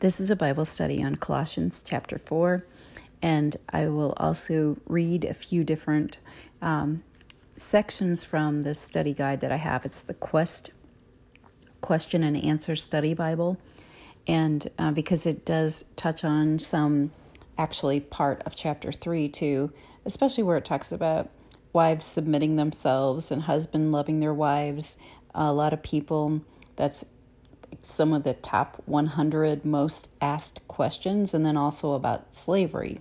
This is a Bible study on Colossians chapter 4, and I will also read a few different um, sections from this study guide that I have. It's the Quest Question and Answer Study Bible, and uh, because it does touch on some actually part of chapter 3 too, especially where it talks about wives submitting themselves and husband loving their wives. A lot of people, that's some of the top 100 most asked questions, and then also about slavery.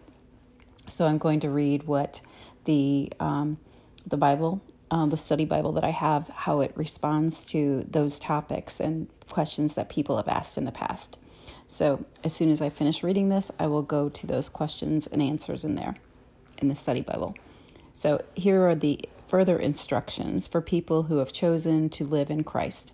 So I'm going to read what the um, the Bible, um, the study Bible that I have, how it responds to those topics and questions that people have asked in the past. So as soon as I finish reading this, I will go to those questions and answers in there in the study Bible. So here are the further instructions for people who have chosen to live in Christ.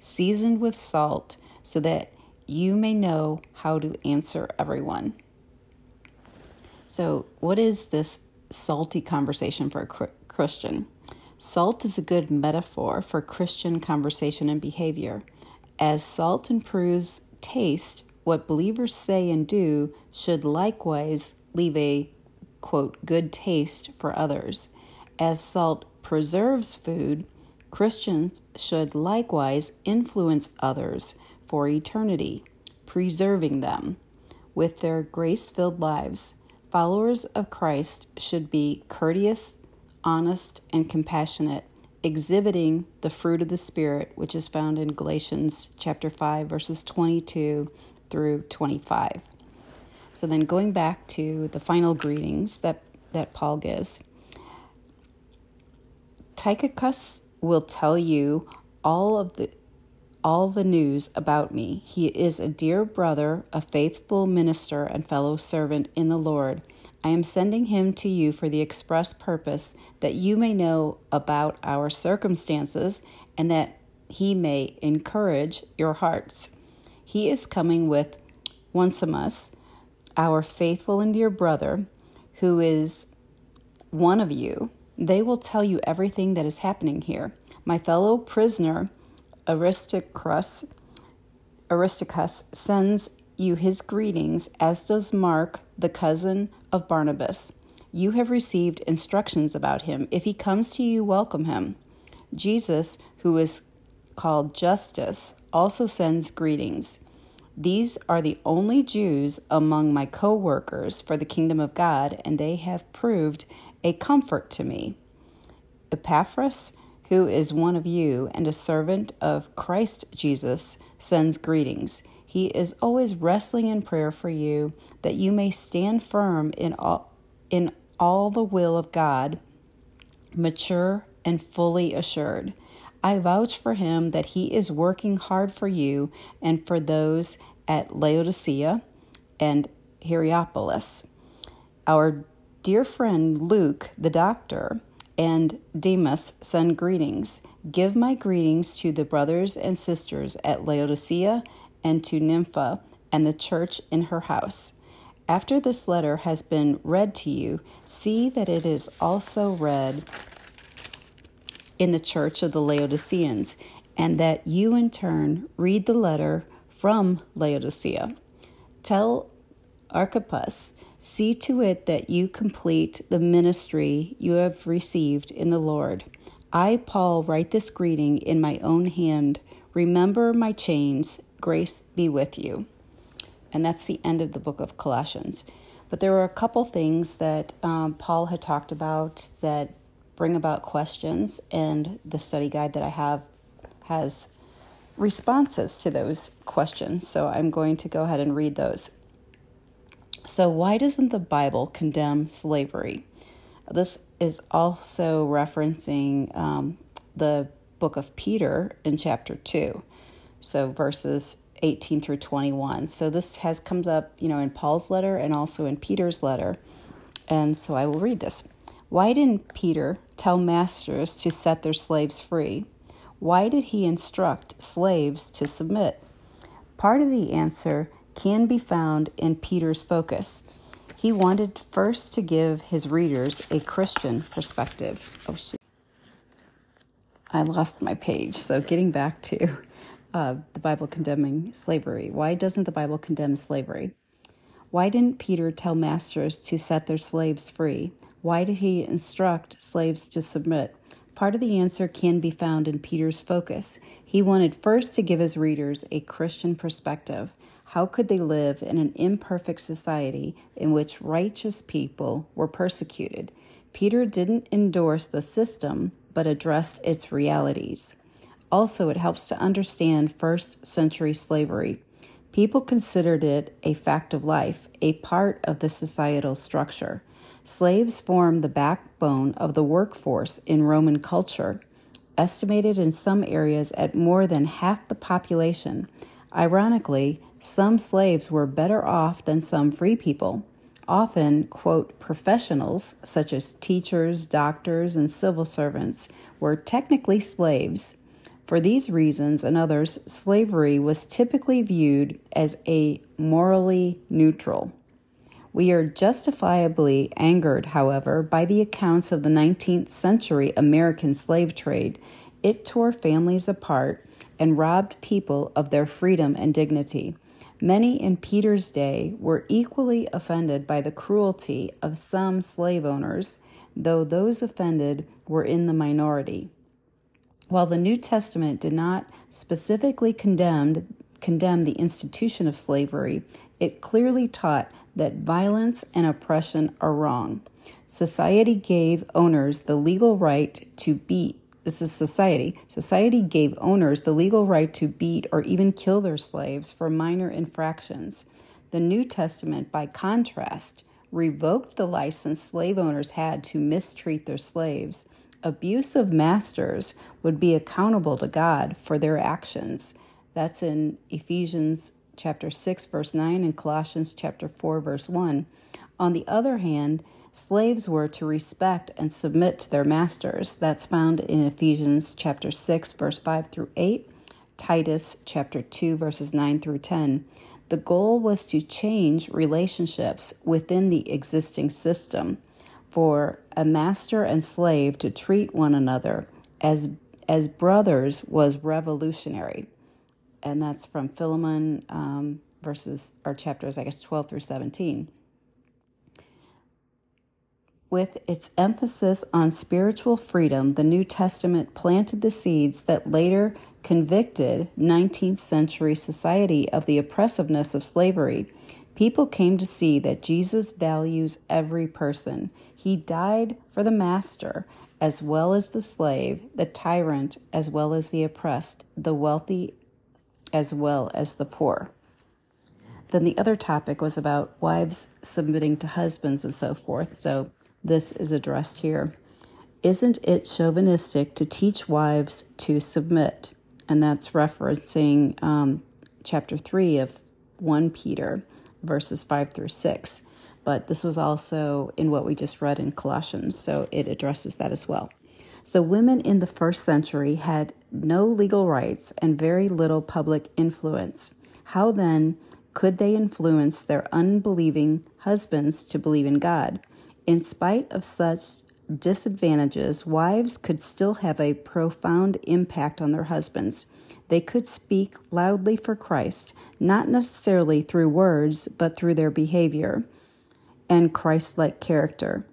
seasoned with salt, so that you may know how to answer everyone. So, what is this salty conversation for a Christian? Salt is a good metaphor for Christian conversation and behavior. As salt improves taste, what believers say and do should likewise leave a quote good taste for others. As salt preserves food, Christians should likewise influence others for eternity, preserving them with their grace filled lives. Followers of Christ should be courteous, honest, and compassionate, exhibiting the fruit of the Spirit, which is found in Galatians chapter 5, verses 22 through 25. So then going back to the final greetings that, that Paul gives. Tychicus will tell you all of the all the news about me. He is a dear brother, a faithful minister and fellow servant in the Lord. I am sending him to you for the express purpose that you may know about our circumstances and that he may encourage your hearts. He is coming with Onesimus, our faithful and dear brother, who is one of you. They will tell you everything that is happening here. My fellow prisoner, Aristarchus, Aristarchus sends you his greetings, as does Mark, the cousin of Barnabas. You have received instructions about him. If he comes to you, welcome him. Jesus, who is called Justus, also sends greetings. These are the only Jews among my co workers for the kingdom of God, and they have proved a comfort to me. Epaphras, who is one of you and a servant of Christ Jesus, sends greetings. He is always wrestling in prayer for you that you may stand firm in all, in all the will of God, mature and fully assured. I vouch for him that he is working hard for you and for those at Laodicea and Hierapolis. Our dear friend Luke, the doctor, and Demas send greetings. Give my greetings to the brothers and sisters at Laodicea and to Nympha and the church in her house. After this letter has been read to you, see that it is also read in the church of the Laodiceans, and that you in turn read the letter from Laodicea. Tell Archippus See to it that you complete the ministry you have received in the Lord. I, Paul, write this greeting in my own hand. Remember my chains. Grace be with you. And that's the end of the book of Colossians. But there were a couple things that um, Paul had talked about that bring about questions, and the study guide that I have has responses to those questions. So I'm going to go ahead and read those. So, why doesn't the Bible condemn slavery? This is also referencing um, the book of Peter in chapter 2. So, verses 18 through 21. So this has comes up, you know, in Paul's letter and also in Peter's letter. And so I will read this. Why didn't Peter tell masters to set their slaves free? Why did he instruct slaves to submit? Part of the answer can be found in Peter's focus. He wanted first to give his readers a Christian perspective. Oh, shoot. I lost my page. So, getting back to uh, the Bible condemning slavery. Why doesn't the Bible condemn slavery? Why didn't Peter tell masters to set their slaves free? Why did he instruct slaves to submit? Part of the answer can be found in Peter's focus. He wanted first to give his readers a Christian perspective. How could they live in an imperfect society in which righteous people were persecuted? Peter didn't endorse the system, but addressed its realities. Also, it helps to understand first century slavery. People considered it a fact of life, a part of the societal structure. Slaves formed the backbone of the workforce in Roman culture, estimated in some areas at more than half the population. Ironically, some slaves were better off than some free people. Often, quote, professionals, such as teachers, doctors, and civil servants, were technically slaves. For these reasons and others, slavery was typically viewed as a morally neutral. We are justifiably angered, however, by the accounts of the 19th century American slave trade. It tore families apart and robbed people of their freedom and dignity. Many in Peter's day were equally offended by the cruelty of some slave owners, though those offended were in the minority. While the New Testament did not specifically condemn, condemn the institution of slavery, it clearly taught that violence and oppression are wrong. Society gave owners the legal right to beat this is society. Society gave owners the legal right to beat or even kill their slaves for minor infractions. The New Testament, by contrast, revoked the license slave owners had to mistreat their slaves. Abusive masters would be accountable to God for their actions. That's in Ephesians chapter 6 verse 9 and Colossians chapter 4 verse 1. On the other hand, Slaves were to respect and submit to their masters. That's found in Ephesians chapter 6 verse 5 through 8, Titus chapter 2 verses 9 through 10. The goal was to change relationships within the existing system for a master and slave to treat one another as as brothers was revolutionary. And that's from Philemon um, verses or chapters, I guess, 12 through 17 with its emphasis on spiritual freedom, the New Testament planted the seeds that later convicted 19th century society of the oppressiveness of slavery. People came to see that Jesus values every person. He died for the master as well as the slave, the tyrant as well as the oppressed, the wealthy as well as the poor. Then the other topic was about wives submitting to husbands and so forth. So this is addressed here. Isn't it chauvinistic to teach wives to submit? And that's referencing um, chapter 3 of 1 Peter, verses 5 through 6. But this was also in what we just read in Colossians, so it addresses that as well. So, women in the first century had no legal rights and very little public influence. How then could they influence their unbelieving husbands to believe in God? In spite of such disadvantages, wives could still have a profound impact on their husbands. They could speak loudly for Christ, not necessarily through words, but through their behavior and Christ like character.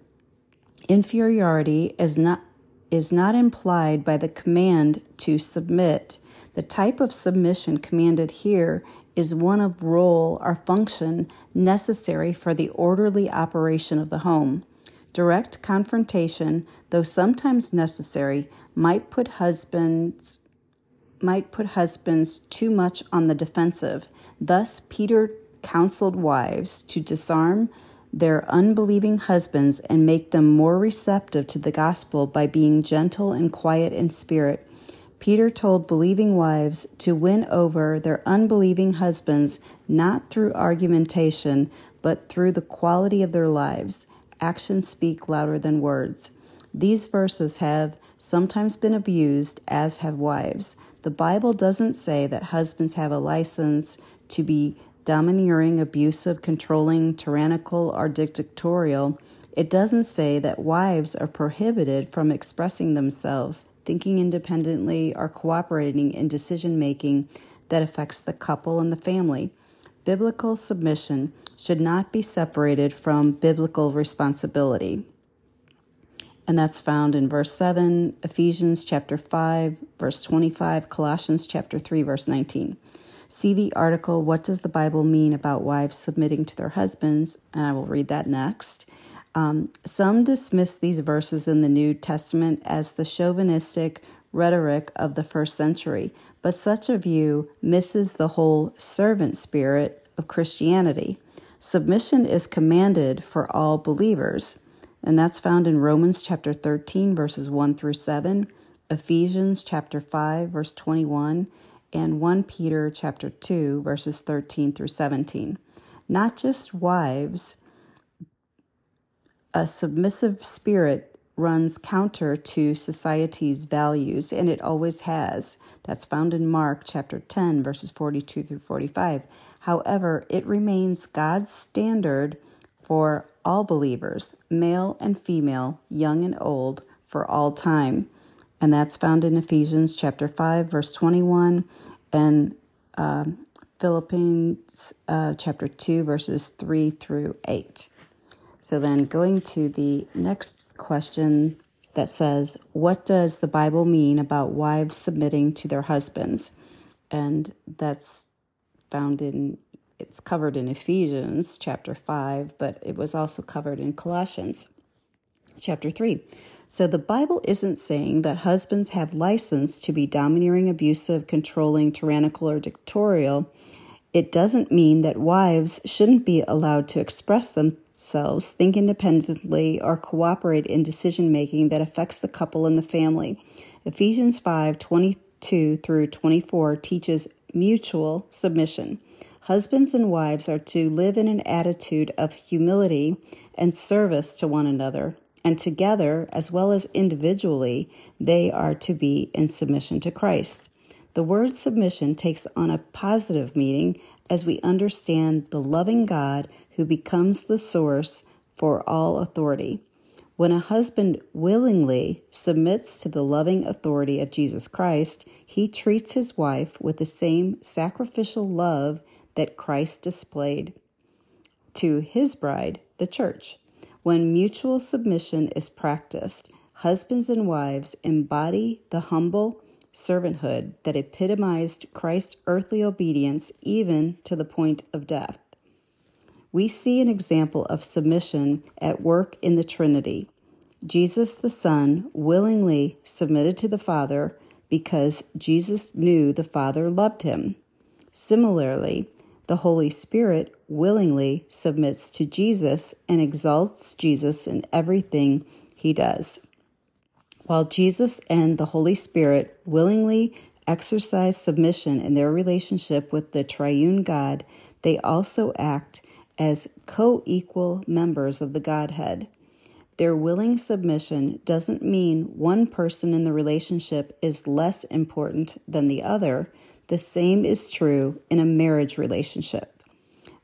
Inferiority is not, is not implied by the command to submit. The type of submission commanded here is one of role or function necessary for the orderly operation of the home. Direct confrontation, though sometimes necessary, might put husbands might put husbands too much on the defensive. Thus Peter counseled wives to disarm their unbelieving husbands and make them more receptive to the gospel by being gentle and quiet in spirit Peter told believing wives to win over their unbelieving husbands not through argumentation, but through the quality of their lives. Actions speak louder than words. These verses have sometimes been abused, as have wives. The Bible doesn't say that husbands have a license to be domineering, abusive, controlling, tyrannical, or dictatorial. It doesn't say that wives are prohibited from expressing themselves, thinking independently, or cooperating in decision making that affects the couple and the family. Biblical submission should not be separated from biblical responsibility. And that's found in verse 7, Ephesians chapter 5, verse 25, Colossians chapter 3, verse 19. See the article, What Does the Bible Mean About Wives Submitting to Their Husbands? And I will read that next. Um, some dismiss these verses in the New Testament as the chauvinistic rhetoric of the first century, but such a view misses the whole servant spirit of Christianity. Submission is commanded for all believers, and that's found in Romans chapter 13, verses 1 through 7, Ephesians chapter 5, verse 21, and 1 Peter chapter 2, verses 13 through 17. Not just wives a submissive spirit runs counter to society's values, and it always has. That's found in Mark chapter 10, verses 42 through 45. However, it remains God's standard for all believers, male and female, young and old, for all time. And that's found in Ephesians chapter 5, verse 21, and uh, Philippians uh, chapter 2, verses 3 through 8. So then going to the next question that says, What does the Bible mean about wives submitting to their husbands? And that's found in, it's covered in Ephesians chapter 5, but it was also covered in Colossians chapter 3. So the Bible isn't saying that husbands have license to be domineering, abusive, controlling, tyrannical, or dictatorial. It doesn't mean that wives shouldn't be allowed to express them themselves, think independently, or cooperate in decision making that affects the couple and the family. Ephesians 5 22 through 24 teaches mutual submission. Husbands and wives are to live in an attitude of humility and service to one another, and together, as well as individually, they are to be in submission to Christ. The word submission takes on a positive meaning as we understand the loving God who becomes the source for all authority. When a husband willingly submits to the loving authority of Jesus Christ, he treats his wife with the same sacrificial love that Christ displayed to his bride, the church. When mutual submission is practiced, husbands and wives embody the humble servanthood that epitomized Christ's earthly obedience even to the point of death we see an example of submission at work in the Trinity. Jesus the Son willingly submitted to the Father because Jesus knew the Father loved him. Similarly, the Holy Spirit willingly submits to Jesus and exalts Jesus in everything he does. While Jesus and the Holy Spirit willingly exercise submission in their relationship with the triune God, they also act as co equal members of the Godhead. Their willing submission doesn't mean one person in the relationship is less important than the other. The same is true in a marriage relationship.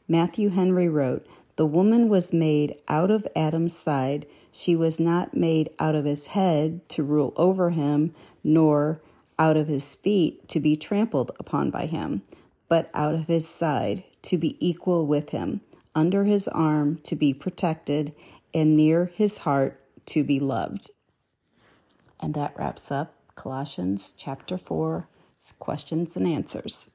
Matthew Henry wrote, The woman was made out of Adam's side. She was not made out of his head to rule over him, nor out of his feet to be trampled upon by him, but out of his side to be equal with him under his arm to be protected, and near his heart to be loved. And that wraps up Colossians chapter 4 questions and answers.